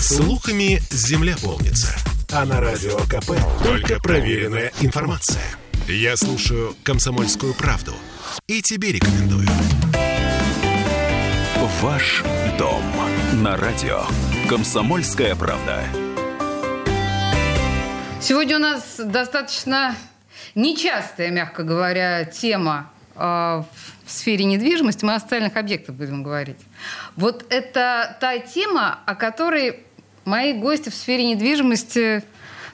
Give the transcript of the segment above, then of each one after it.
Слухами земля полнится. А на радио КП только проверенная информация. Я слушаю «Комсомольскую правду» и тебе рекомендую. Ваш дом на радио «Комсомольская правда». Сегодня у нас достаточно нечастая, мягко говоря, тема э, в сфере недвижимости. Мы о социальных объектах будем говорить. Вот это та тема, о которой мои гости в сфере недвижимости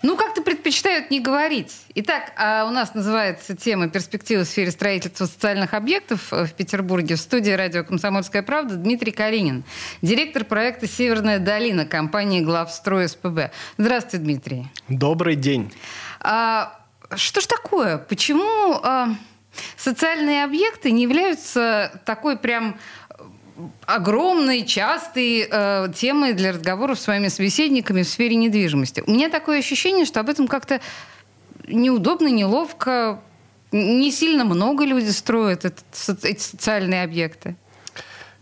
ну, как-то предпочитают не говорить. Итак, а у нас называется тема «Перспективы в сфере строительства социальных объектов» в Петербурге. В студии радио «Комсомольская правда» Дмитрий Калинин, директор проекта «Северная долина» компании «Главстрой СПБ». Здравствуйте, Дмитрий. Добрый день. А, что ж такое? Почему а, социальные объекты не являются такой прям огромной, частой э, темой для разговоров с своими собеседниками в сфере недвижимости. У меня такое ощущение, что об этом как-то неудобно, неловко, не сильно много люди строят этот, эти социальные объекты.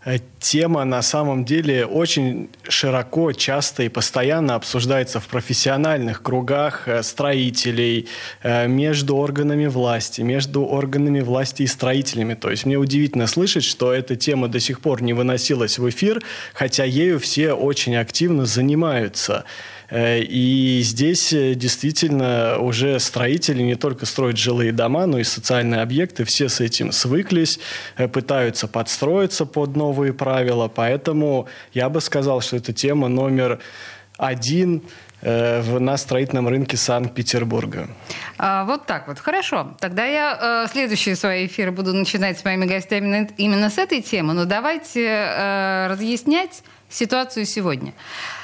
Э, тема на самом деле очень широко, часто и постоянно обсуждается в профессиональных кругах э, строителей, э, между органами власти, между органами власти и строителями. То есть мне удивительно слышать, что эта тема до сих пор не выносилась в эфир, хотя ею все очень активно занимаются. Э, и здесь э, действительно уже строители не только строят жилые дома, но и социальные объекты. Все с этим свыклись, э, пытаются подстроиться под новые правила. Поэтому я бы сказал, что это тема номер один на строительном рынке Санкт-Петербурга. А, вот так вот. Хорошо. Тогда я э, следующие свои эфиры буду начинать с моими гостями именно с этой темы. Но давайте э, разъяснять ситуацию сегодня.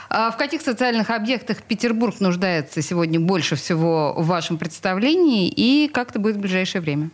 А в каких социальных объектах Петербург нуждается сегодня больше всего в вашем представлении и как это будет в ближайшее время?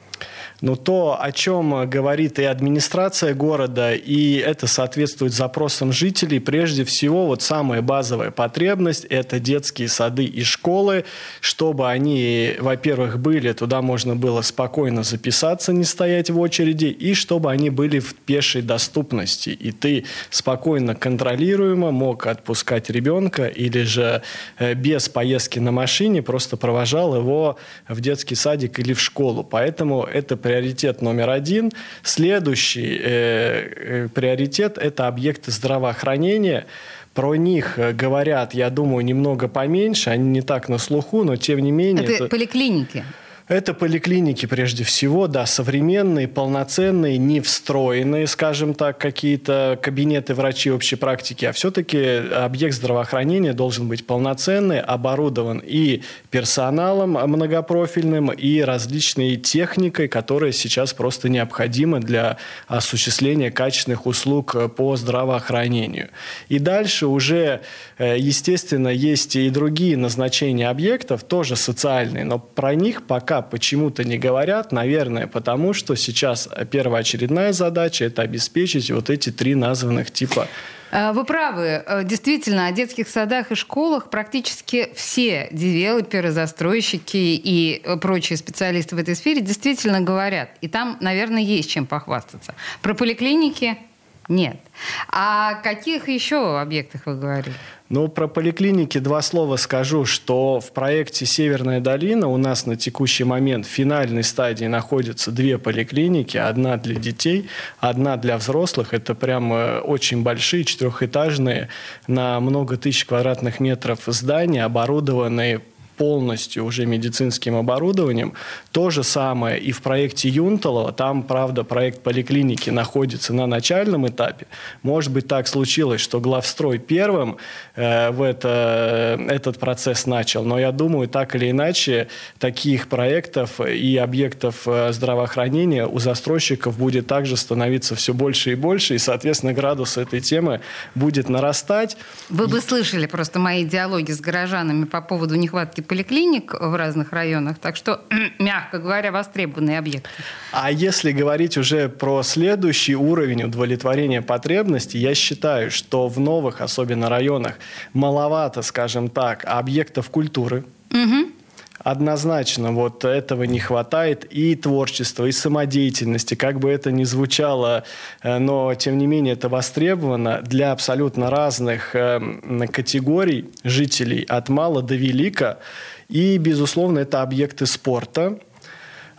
Но то, о чем говорит и администрация города, и это соответствует запросам жителей, прежде всего, вот самая базовая потребность – это детские сады и школы, чтобы они, во-первых, были, туда можно было спокойно записаться, не стоять в очереди, и чтобы они были в пешей доступности. И ты спокойно, контролируемо мог отпускать ребенка или же э, без поездки на машине просто провожал его в детский садик или в школу. Поэтому это приоритет номер один. Следующий э, э, приоритет – это объекты здравоохранения. Про них э, говорят, я думаю, немного поменьше, они не так на слуху, но тем не менее... Это, это... поликлиники? Это поликлиники прежде всего, да, современные, полноценные, не встроенные, скажем так, какие-то кабинеты врачей общей практики, а все-таки объект здравоохранения должен быть полноценный, оборудован и персоналом многопрофильным, и различной техникой, которая сейчас просто необходима для осуществления качественных услуг по здравоохранению. И дальше уже, э, естественно, есть и другие назначения объектов, тоже социальные, но про них пока почему-то не говорят, наверное, потому что сейчас первоочередная задача – это обеспечить вот эти три названных типа а, вы правы. Э, действительно, о детских садах и школах практически все девелоперы, застройщики и прочие специалисты в этой сфере действительно говорят. И там, наверное, есть чем похвастаться. Про поликлиники нет. А о каких еще объектах вы говорили? Ну, про поликлиники два слова скажу, что в проекте «Северная долина» у нас на текущий момент в финальной стадии находятся две поликлиники. Одна для детей, одна для взрослых. Это прям очень большие, четырехэтажные, на много тысяч квадратных метров здания, оборудованные полностью уже медицинским оборудованием. То же самое и в проекте Юнталова. Там, правда, проект поликлиники находится на начальном этапе. Может быть, так случилось, что главстрой первым э, в это, этот процесс начал. Но я думаю, так или иначе, таких проектов и объектов э, здравоохранения у застройщиков будет также становиться все больше и больше. И, соответственно, градус этой темы будет нарастать. Вы бы слышали просто мои диалоги с горожанами по поводу нехватки поликлиник в разных районах, так что, мягко говоря, востребованные объекты. А если говорить уже про следующий уровень удовлетворения потребностей, я считаю, что в новых, особенно районах, маловато, скажем так, объектов культуры, угу однозначно вот этого не хватает и творчества, и самодеятельности, как бы это ни звучало, э, но тем не менее это востребовано для абсолютно разных э, категорий жителей от мала до велика. И, безусловно, это объекты спорта –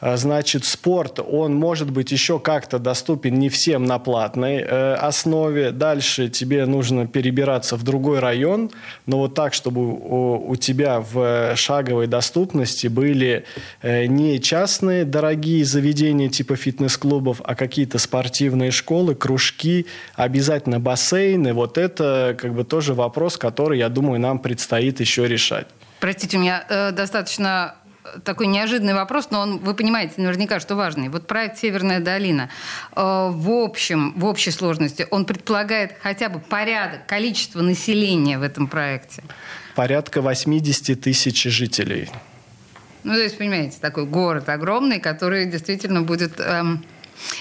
значит, спорт, он может быть еще как-то доступен не всем на платной э, основе. Дальше тебе нужно перебираться в другой район, но вот так, чтобы у, у тебя в шаговой доступности были э, не частные дорогие заведения типа фитнес-клубов, а какие-то спортивные школы, кружки, обязательно бассейны. Вот это как бы тоже вопрос, который, я думаю, нам предстоит еще решать. Простите, у меня э, достаточно такой неожиданный вопрос, но он, вы понимаете наверняка, что важный. Вот проект «Северная долина» э, в общем, в общей сложности, он предполагает хотя бы порядок, количество населения в этом проекте? Порядка 80 тысяч жителей. Ну, то есть, понимаете, такой город огромный, который действительно будет... Эм,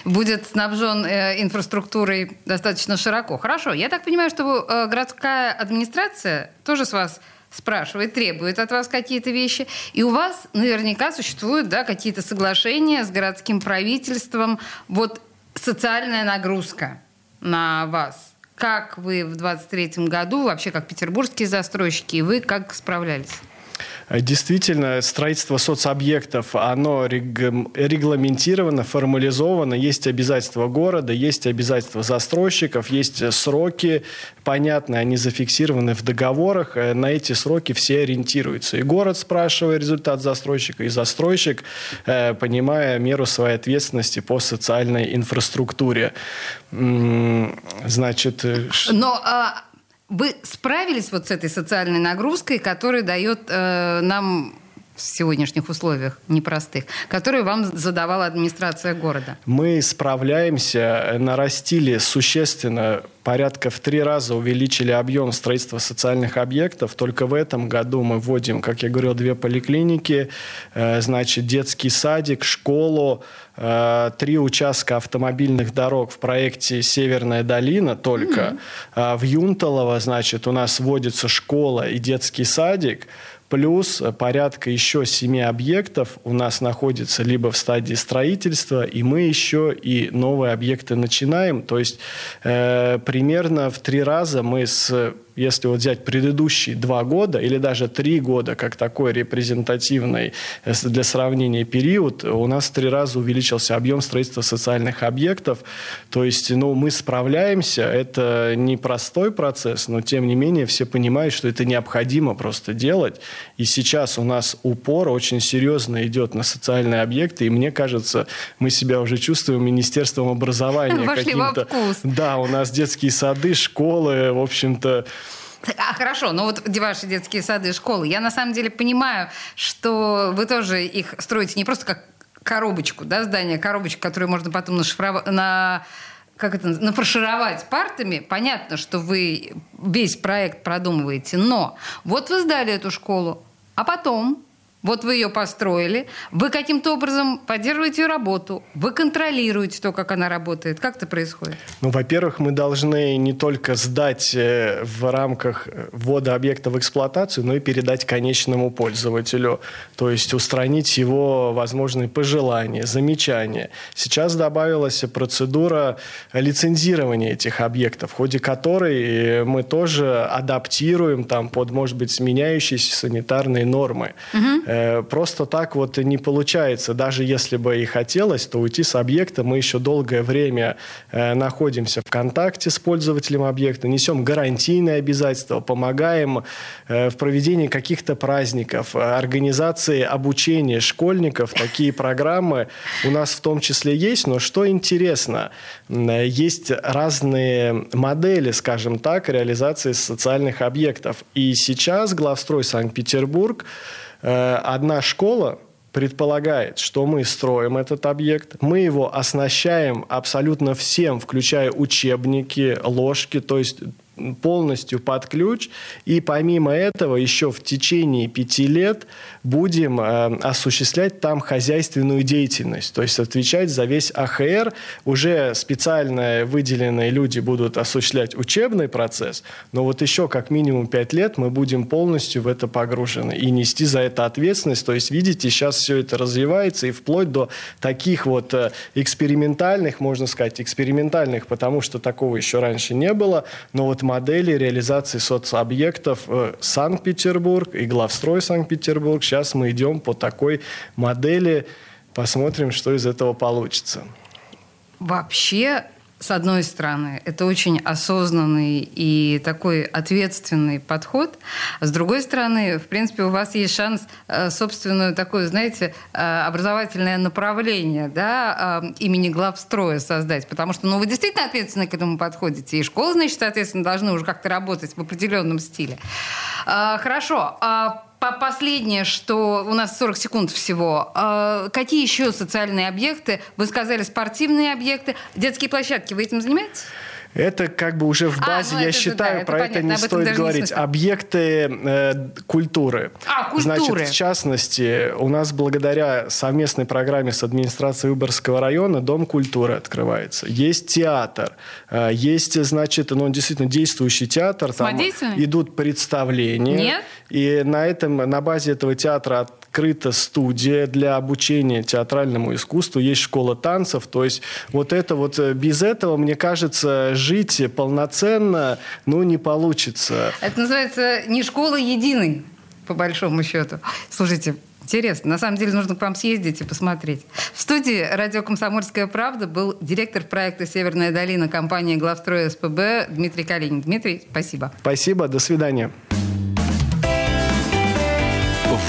будет снабжен э, инфраструктурой достаточно широко. Хорошо, я так понимаю, что э, городская администрация тоже с вас спрашивает, требует от вас какие-то вещи. И у вас наверняка существуют да, какие-то соглашения с городским правительством. Вот социальная нагрузка на вас. Как вы в 23 году, вообще как петербургские застройщики, и вы как справлялись? Э, действительно, строительство соцобъектов, оно регламентировано, формализовано, есть обязательства города, есть обязательства застройщиков, есть сроки понятные, они зафиксированы в договорах, э, на эти сроки все ориентируются. И город спрашивает результат застройщика, и застройщик, э, понимая меру своей ответственности по социальной инфраструктуре. Значит... Но а, вы справились вот с этой социальной нагрузкой, которая дает э, нам в сегодняшних условиях непростых, которые вам задавала администрация города? Мы справляемся, нарастили существенно порядка в три раза увеличили объем строительства социальных объектов. Только в этом году мы вводим, как я говорил, две поликлиники, э, значит, детский садик, школу, э, три участка автомобильных дорог в проекте «Северная долина» только. Mm-hmm. В Юнталово, значит, у нас вводится школа и детский садик – Плюс порядка еще семи объектов у нас находится либо в стадии строительства, и мы еще и новые объекты начинаем. То есть э, примерно в три раза мы с если вот взять предыдущие два года или даже три года, как такой репрезентативный э, для сравнения период, у нас в три раза увеличился объем строительства социальных объектов. То есть ну, мы справляемся, это непростой процесс, но тем не менее все понимают, что это необходимо просто делать. И сейчас у нас упор очень серьезно идет на социальные объекты, и мне кажется, мы себя уже чувствуем Министерством образования. Вошли во вкус. Да, у нас детские сады, школы, в общем-то, а, хорошо, но вот ваши детские сады и школы, я на самом деле понимаю, что вы тоже их строите не просто как коробочку, да, здание, коробочку, которую можно потом нашифровать, на как это, нафаршировать партами, понятно, что вы весь проект продумываете, но вот вы сдали эту школу, а потом вот вы ее построили, вы каким-то образом поддерживаете ее работу, вы контролируете то, как она работает. Как это происходит? Ну, во-первых, мы должны не только сдать э, в рамках ввода объекта в эксплуатацию, но и передать конечному пользователю. То есть устранить его возможные пожелания, замечания. Сейчас добавилась процедура лицензирования этих объектов, в ходе которой э, мы тоже адаптируем там под, может быть, сменяющиеся санитарные нормы. Угу Э, просто так вот не получается. Даже если бы и хотелось, то уйти с объекта мы еще долгое время э, находимся в контакте с пользователем объекта, несем гарантийные обязательства, помогаем э, в проведении каких-то праздников, организации обучения школьников. Такие программы у нас в том числе есть. Но что интересно, есть разные модели, скажем так, реализации социальных объектов. И сейчас главстрой Санкт-Петербург Э, одна школа предполагает, что мы строим этот объект, мы его оснащаем абсолютно всем, включая учебники, ложки, то есть полностью под ключ. И помимо этого еще в течение пяти лет будем э, осуществлять там хозяйственную деятельность. То есть отвечать за весь АХР. Уже специально выделенные люди будут осуществлять учебный процесс. Но вот еще как минимум пять лет мы будем полностью в это погружены и нести за это ответственность. То есть, видите, сейчас все это развивается и вплоть до таких вот э, экспериментальных, можно сказать, экспериментальных, потому что такого еще раньше не было, но вот модели реализации соцобъектов э, Санкт-Петербург и главстрой Санкт-Петербург. Сейчас мы идем по такой модели, посмотрим, что из этого получится. Вообще с одной стороны, это очень осознанный и такой ответственный подход. А с другой стороны, в принципе, у вас есть шанс э, собственную такое, знаете, э, образовательное направление да, э, имени главстроя создать. Потому что ну, вы действительно ответственно к этому подходите. И школы, значит, соответственно, должны уже как-то работать в определенном стиле. Хорошо. Последнее, что у нас 40 секунд всего. А, какие еще социальные объекты? Вы сказали спортивные объекты. Детские площадки. Вы этим занимаетесь? Это как бы уже в а, базе, а, ну я считаю, да, про это, это не стоит говорить. Не Объекты э, культуры. А, культуры. Значит, в частности, у нас благодаря совместной программе с администрацией Выборгского района Дом культуры открывается. Есть театр. Э, есть, значит, ну, действительно действующий театр. Там идут представления. Нет? И на, этом, на базе этого театра открыта студия для обучения театральному искусству, есть школа танцев. То есть вот это вот э, без этого, мне кажется, жить полноценно, ну, не получится. Это называется не школа единой, по большому счету. Слушайте, Интересно. На самом деле нужно к вам съездить и посмотреть. В студии «Радио Комсомольская правда» был директор проекта «Северная долина» компании «Главстрой СПБ» Дмитрий Калинин. Дмитрий, спасибо. Спасибо. До свидания.